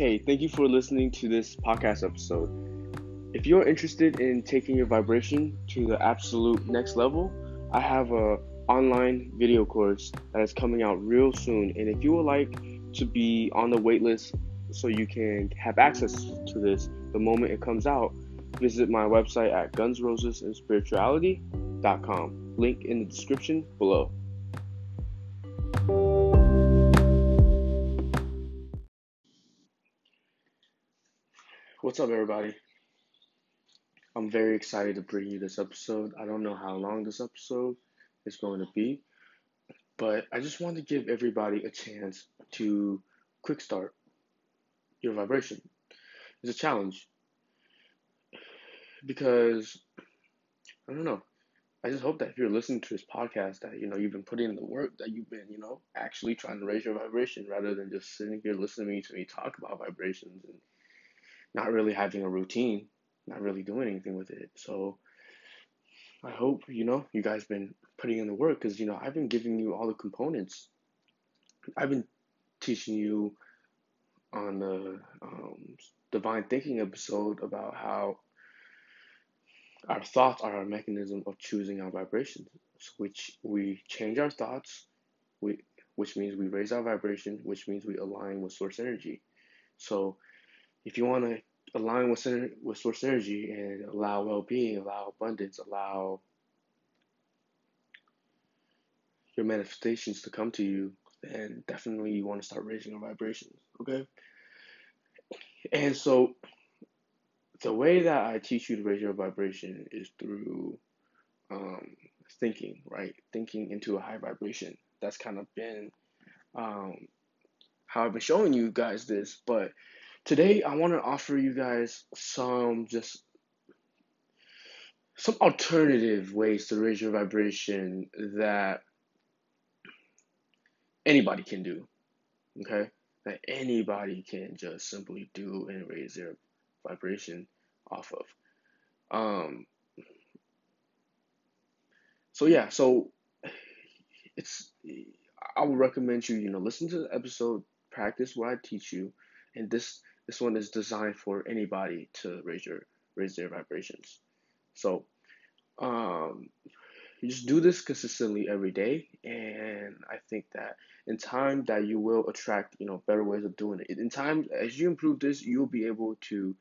Hey, thank you for listening to this podcast episode. If you're interested in taking your vibration to the absolute next level, I have a online video course that is coming out real soon. And if you would like to be on the waitlist so you can have access to this the moment it comes out, visit my website at gunsrosesandspirituality.com. Link in the description below. What's up, everybody? I'm very excited to bring you this episode. I don't know how long this episode is going to be, but I just want to give everybody a chance to quick start your vibration. It's a challenge because I don't know. I just hope that if you're listening to this podcast, that you know you've been putting in the work, that you've been you know actually trying to raise your vibration rather than just sitting here listening to me talk about vibrations and not really having a routine, not really doing anything with it. So I hope you know you guys been putting in the work because you know I've been giving you all the components. I've been teaching you on the um, divine thinking episode about how our thoughts are our mechanism of choosing our vibrations, which we change our thoughts, we, which means we raise our vibration, which means we align with source energy. So if you want to align with with source energy and allow well-being, allow abundance, allow your manifestations to come to you, then definitely you want to start raising your vibrations. Okay. And so the way that I teach you to raise your vibration is through um, thinking, right? Thinking into a high vibration. That's kind of been um, how I've been showing you guys this. But today I want to offer you guys some just some alternative ways to raise your vibration that anybody can do. Okay? That anybody can just simply do and raise their vibration off of. Um, so yeah, so it's I would recommend you, you know, listen to the episode, practice what I teach you, and this this one is designed for anybody to raise your raise their vibrations. So um you just do this consistently every day and i think that in time that you will attract you know better ways of doing it in time as you improve this you'll be able to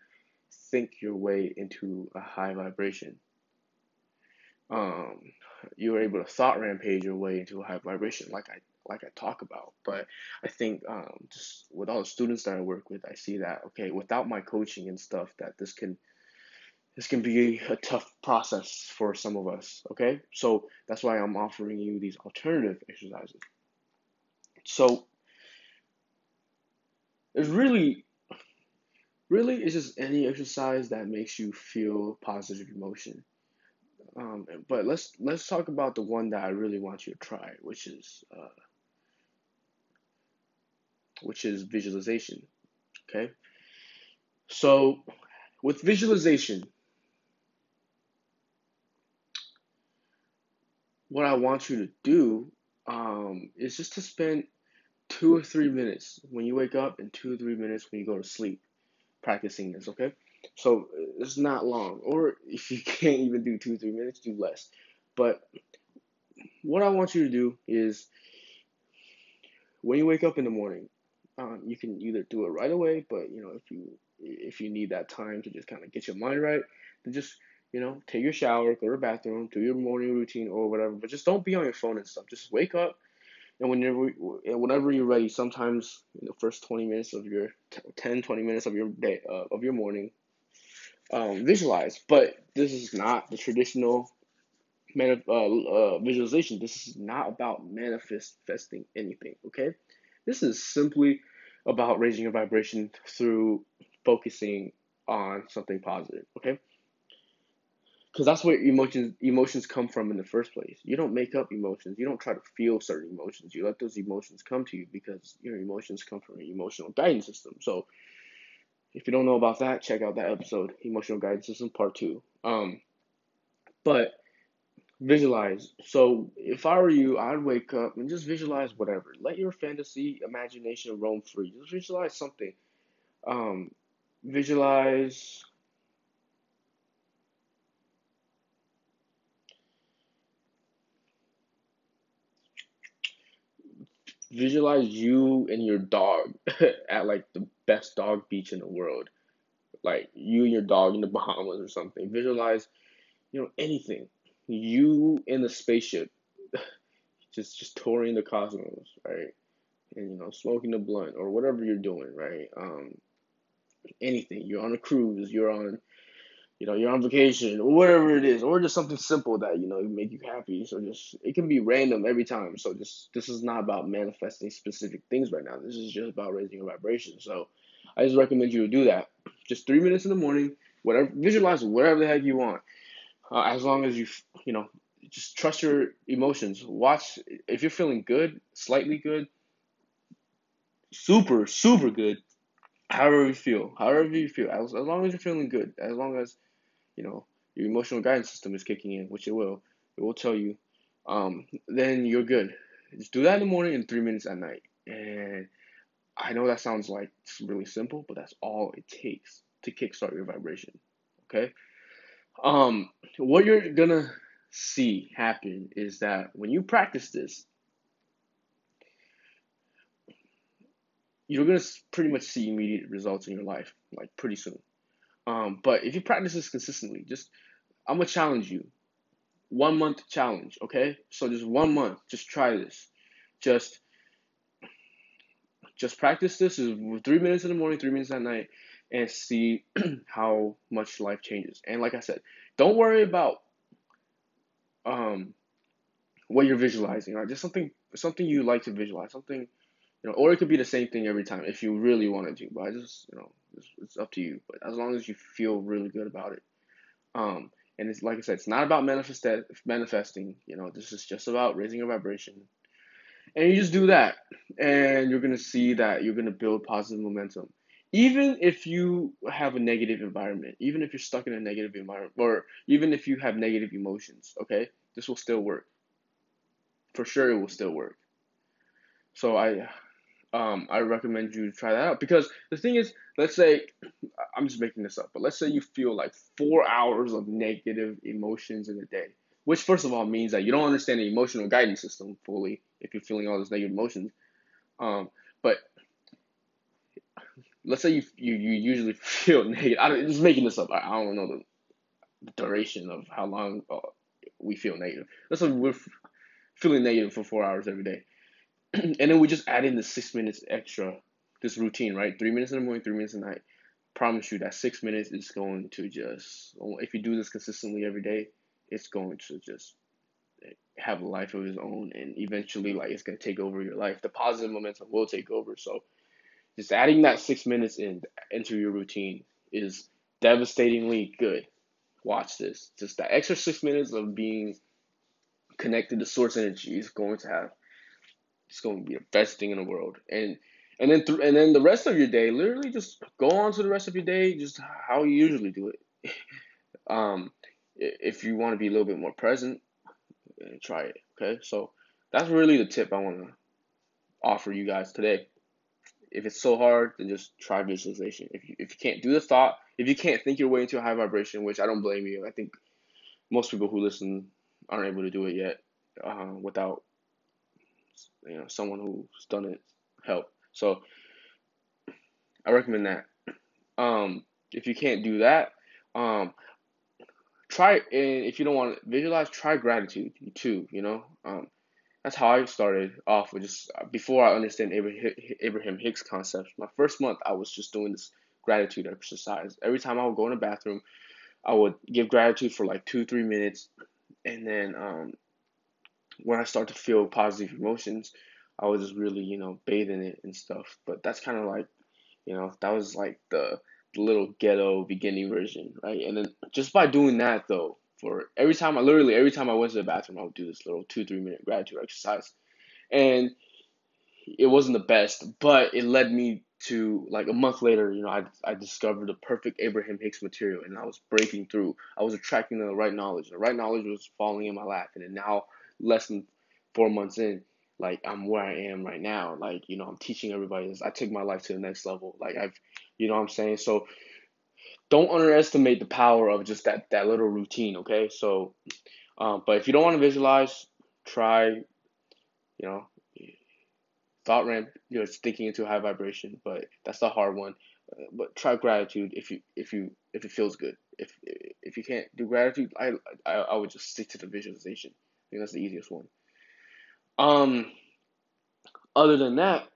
think your way into a high vibration um you're able to thought rampage your way into a high vibration like i like i talk about but i think um just with all the students that i work with i see that okay without my coaching and stuff that this can this can be a tough process for some of us, okay? So that's why I'm offering you these alternative exercises. So it's really, really, it's just any exercise that makes you feel positive emotion. Um, but let's let's talk about the one that I really want you to try, which is uh, which is visualization. Okay. So with visualization, what I want you to do um, is just to spend two or three minutes when you wake up and two or three minutes when you go to sleep practicing this, okay? So it's not long. Or if you can't even do two or three minutes, do less. But what I want you to do is when you wake up in the morning, um, you can either do it right away, but you know if you if you need that time to just kind of get your mind right, then just you know, take your shower, go to the bathroom, do your morning routine or whatever. But just don't be on your phone and stuff. Just wake up, and whenever whenever you're ready, sometimes in the first 20 minutes of your 10, 20 minutes of your day uh, of your morning, um, visualize. But this is not the traditional man uh, uh, visualization. This is not about manifesting anything. Okay, this is simply about raising your vibration through focusing on something positive. Okay because that's where emotions emotions come from in the first place. You don't make up emotions. You don't try to feel certain emotions. You let those emotions come to you because your emotions come from your emotional guidance system. So, if you don't know about that, check out that episode, emotional guidance system part two. Um, but visualize. So, if I were you, I'd wake up and just visualize whatever. Let your fantasy imagination roam free. Just visualize something Um, visualize. Visualize you and your dog at like the best dog beach in the world. Like you and your dog in the Bahamas or something. Visualize, you know, anything. You in the spaceship, just just touring the cosmos, right? And you know, smoking the blunt or whatever you're doing, right? Um, anything. You're on a cruise. You're on you know, you're on vacation or whatever it is, or just something simple that, you know, make you happy. So just it can be random every time. So just this is not about manifesting specific things right now. This is just about raising your vibration. So I just recommend you to do that. Just three minutes in the morning, whatever visualize whatever the heck you want. Uh, as long as you you know, just trust your emotions. Watch if you're feeling good, slightly good, super, super good, however you feel, however you feel, as, as long as you're feeling good, as long as you know, your emotional guidance system is kicking in, which it will. It will tell you. Um, then you're good. Just do that in the morning and three minutes at night. And I know that sounds like it's really simple, but that's all it takes to kickstart your vibration. Okay. Um, what you're gonna see happen is that when you practice this, you're gonna pretty much see immediate results in your life, like pretty soon. Um, but if you practice this consistently, just I'm gonna challenge you. One month challenge, okay? So just one month, just try this. Just just practice this is three minutes in the morning, three minutes at night, and see how much life changes. And like I said, don't worry about um what you're visualizing, right? Just something something you like to visualize, something you know, or it could be the same thing every time if you really wanted to. But I just, you know, it's, it's up to you. But as long as you feel really good about it, um, and it's like I said, it's not about manifest manifesting. You know, this is just about raising your vibration, and you just do that, and you're gonna see that you're gonna build positive momentum. Even if you have a negative environment, even if you're stuck in a negative environment, or even if you have negative emotions, okay, this will still work. For sure, it will still work. So I um, I recommend you try that out because the thing is, let's say I'm just making this up, but let's say you feel like four hours of negative emotions in a day, which first of all means that you don't understand the emotional guidance system fully if you're feeling all those negative emotions. Um, but let's say you you, you usually feel negative. I'm just making this up. I, I don't know the, duration of how long uh, we feel negative. Let's say we're feeling negative for four hours every day and then we just add in the six minutes extra, this routine, right? Three minutes in the morning, three minutes at night. Promise you that six minutes is going to just, if you do this consistently every day, it's going to just have a life of its own and eventually like it's going to take over your life the positive momentum will take over so just adding that six minutes in into your routine is devastatingly good watch this just that extra six minutes of being connected to source energy is going to have it's going to be the best thing in the world. And and then th- and then the rest of your day, literally just go on to the rest of your day just how you usually do it. um, if you want to be a little bit more present, try it. Okay, so that's really the tip I want to offer you guys today. If it's so hard, then just try visualization. If you, if you can't do the thought, if you can't think your way into a high vibration, which I don't blame you, I think most people who listen aren't able to do it yet uh, without you know someone who's done it help. So I recommend that. Um, if you can't do that, um, try and if you don't want to visualize, try gratitude too. You know, um, that's how I started off with just before I understand Abraham Hicks concepts. My first month, I was just doing this gratitude exercise. Every time I would go in the bathroom, I would give gratitude for like two, three minutes, and then um, when I start to feel positive emotions, I was just really, you know, bathing it and stuff. But that's kind of like, you know, that was like the, the little ghetto beginning version, right? And then just by doing that though, for every time I literally every time I went to the bathroom, I would do this little two three minute gratitude exercise, and it wasn't the best, but it led me to like a month later, you know, I, I discovered the perfect Abraham Hicks material and I was breaking through. I was attracting the right knowledge. The right knowledge was falling in my lap. And now, less than four months in, like I'm where I am right now. Like, you know, I'm teaching everybody this. I took my life to the next level. Like I've You know what I'm saying? So don't underestimate the power of just that that little routine. Okay, so um, but if you don't want to visualize, try you know thought ramp. You know, thinking into high vibration, but that's the hard one. Uh, but try gratitude if you if you if it feels good. If if you can't do gratitude, I I, I would just stick to the visualization. I think that's the easiest one. Um, other than that,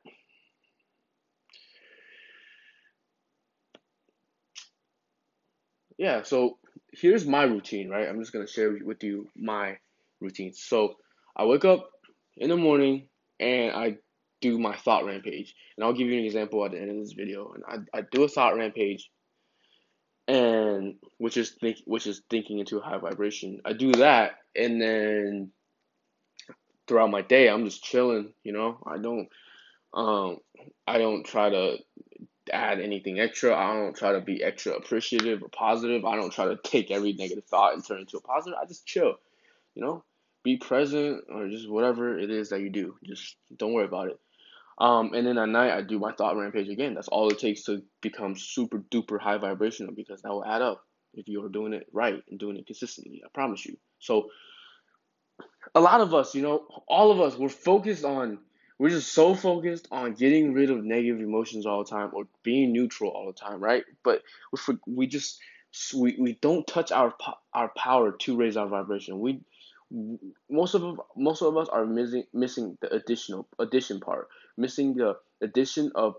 yeah. So here's my routine, right? I'm just gonna share with you my routine. So I wake up in the morning and I do my thought rampage, and I'll give you an example at the end of this video. And I, I do a thought rampage, and which is think which is thinking into a high vibration. I do that, and then throughout my day, I'm just chilling. You know, I don't um I don't try to add anything extra. I don't try to be extra appreciative or positive. I don't try to take every negative thought and turn it into a positive. I just chill, you know, be present or just whatever it is that you do. Just don't worry about it. Um, and then at night I do my thought rampage again. That's all it takes to become super duper high vibrational because that will add up if you are doing it right and doing it consistently. I promise you. So a lot of us, you know, all of us, we're focused on we're just so focused on getting rid of negative emotions all the time or being neutral all the time, right? But we we just we, we don't touch our our power to raise our vibration. We most of most of us are missing missing the additional addition part, missing the addition of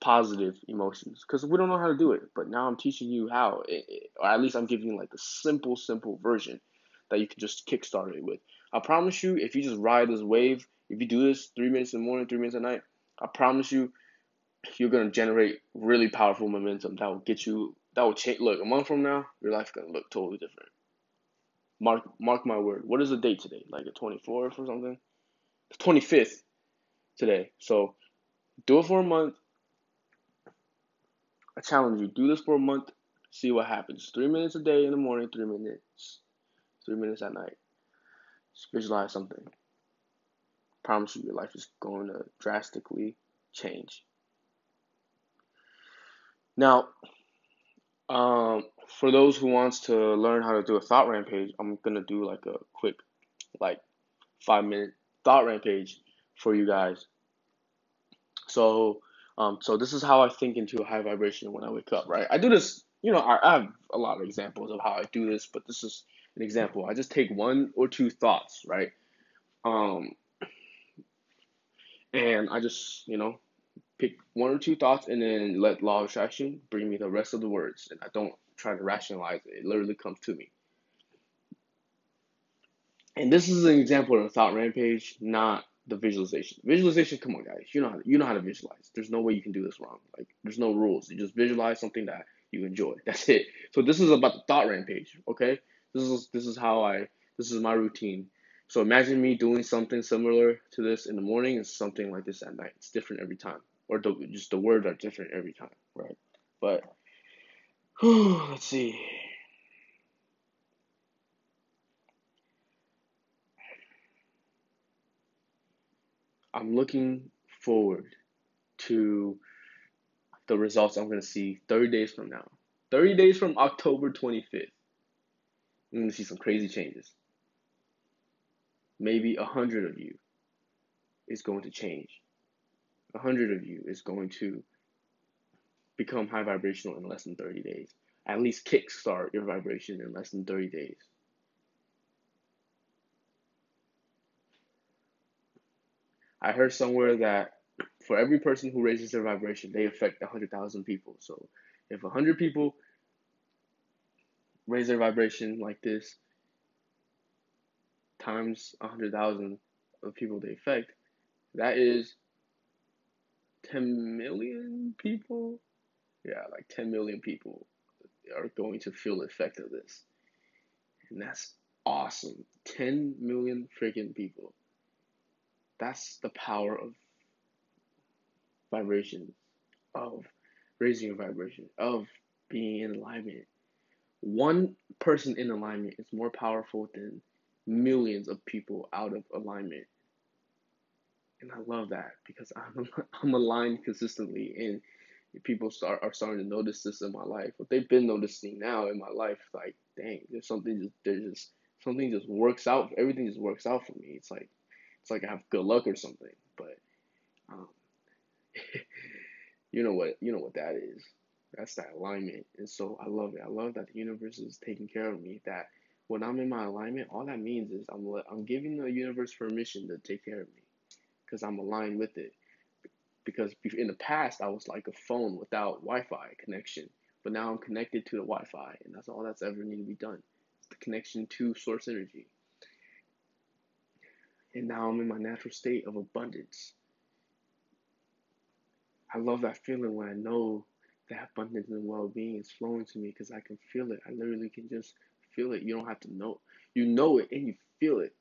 positive emotions because we don't know how to do it. But now I'm teaching you how, eh, eh, or at least I'm giving you like the simple, simple version that you can just kickstart it with. I promise you, if you just ride this wave if you do this three minutes in the morning, three minutes at night, I promise you, you're gonna generate really powerful momentum that will get you. That will change. Look, a month from now, your life's gonna look totally different. Mark, mark my word. What is the date today? Like the 24th or something? 25th today. So do it for a month. I challenge you. Do this for a month. See what happens. Three minutes a day in the morning. Three minutes. Three minutes at night. Just visualize something promise you, your life is going to drastically change. Now, um, for those who wants to learn how to do a thought rampage, I'm gonna do like a quick, like five minute thought rampage for you guys. So, um, so this is how I think into a high vibration when I wake up. Right, I do this. You know, I, I have a lot of examples of how I do this, but this is an example. I just take one or two thoughts, right? Um, and I just, you know, pick one or two thoughts and then let law of attraction bring me the rest of the words. And I don't try to rationalize it. It literally comes to me. And this is an example of a thought rampage, not the visualization. Visualization, come on guys, you know how to, you know how to visualize. There's no way you can do this wrong. Like there's no rules. You just visualize something that you enjoy. That's it. So this is about the thought rampage, okay? This is this is how I this is my routine. So imagine me doing something similar to this in the morning and something like this at night. It's different every time, or the, just the words are different every time, right? But whew, let's see. I'm looking forward to the results I'm going to see 30 days from now. 30 days from October 25th. Going to see some crazy changes maybe a hundred of you is going to change. A hundred of you is going to become high vibrational in less than 30 days. At least kickstart your vibration in less than 30 days. I heard somewhere that for every person who raises their vibration, they affect 100,000 people. So if 100 people raise their vibration like this, times 100,000 of people they affect, that is 10 million people. Yeah, like 10 million people are going to feel the effect of this. And that's awesome. 10 million freaking people. That's the power of vibration, of raising your vibration, of being in alignment. One person in alignment is more powerful than millions of people out of alignment. And I love that because I'm I'm aligned consistently and people start are starting to notice this in my life. What they've been noticing now in my life, like, dang, there's something just there's just something just works out. Everything just works out for me. It's like it's like I have good luck or something. But um, you know what you know what that is. That's that alignment. And so I love it. I love that the universe is taking care of me. That when I'm in my alignment, all that means is I'm I'm giving the universe permission to take care of me because I'm aligned with it. Because in the past I was like a phone without Wi-Fi connection, but now I'm connected to the Wi-Fi, and that's all that's ever need to be done. It's the connection to source energy. And now I'm in my natural state of abundance. I love that feeling when I know that abundance and well-being is flowing to me because I can feel it. I literally can just feel it. You don't have to know. You know it and you feel it.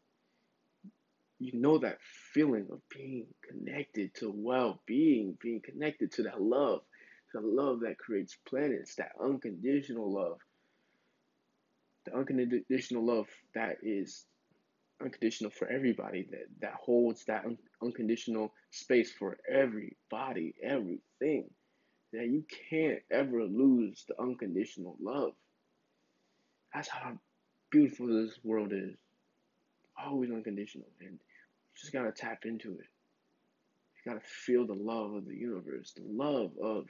You know that feeling of being connected to well-being, being connected to that love, the love that creates planets, that unconditional love. The unconditional love that is unconditional for everybody that that holds that un- unconditional space for everybody everything that you can't ever lose the unconditional love. That's how beautiful this world is. Always unconditional and you just gotta tap into it. You gotta feel the love of the universe the love of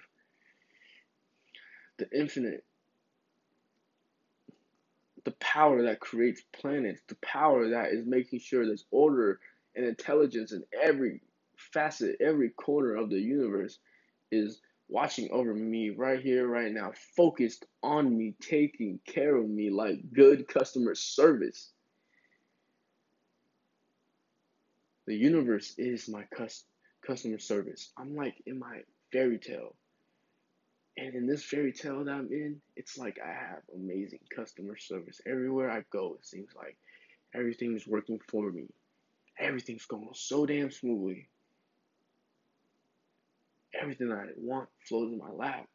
the infinite the power that creates planets, the power that is making sure there's order and intelligence in every facet, every corner of the universe is watching over me right here, right now, focused on me, taking care of me like good customer service. The universe is my customer service. I'm like in my fairy tale. And in this fairy tale that I'm in, it's like I have amazing customer service. Everywhere I go, it seems like everything's working for me. Everything's going so damn smoothly. Everything I want flows in my lap.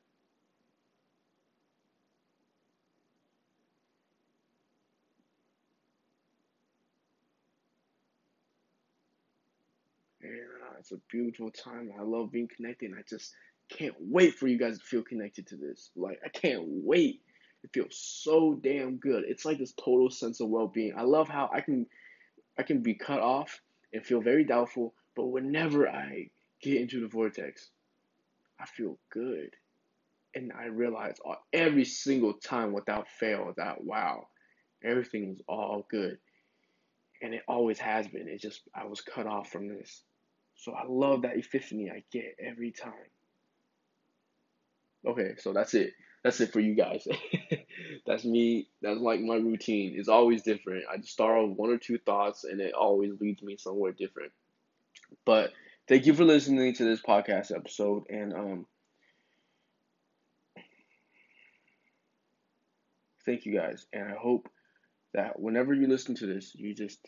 And uh, it's a beautiful time. I love being connected. I just can't wait for you guys to feel connected to this. Like, I can't wait. It feels so damn good. It's like this total sense of well-being. I love how I can I can be cut off and feel very doubtful, but whenever I get into the vortex, I feel good. And I realize every single time without fail that wow, everything was all good. And it always has been. It's just I was cut off from this. So I love that epiphany I get every time. Okay, so that's it. That's it for you guys. that's me. That's like my routine. It's always different. I just start with one or two thoughts and it always leads me somewhere different. But thank you for listening to this podcast episode and um thank you guys and I hope that whenever you listen to this, you just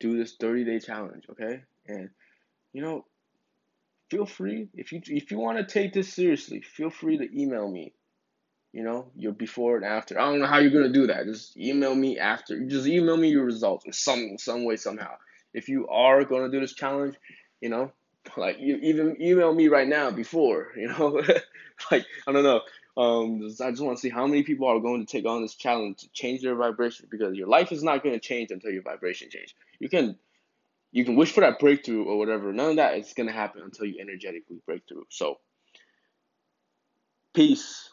do this 30 day challenge, okay? And you know, feel free if you if you want to take this seriously, feel free to email me. You know, your before and after. I don't know how you're gonna do that. Just email me after. Just email me your results in some some way somehow. If you are gonna do this challenge, you know, like you even email me right now before. You know, like I don't know. Um, I just want to see how many people are going to take on this challenge to change their vibration because your life is not going to change until your vibration change. You can you can wish for that breakthrough or whatever. None of that is going to happen until you energetically break through. So, peace.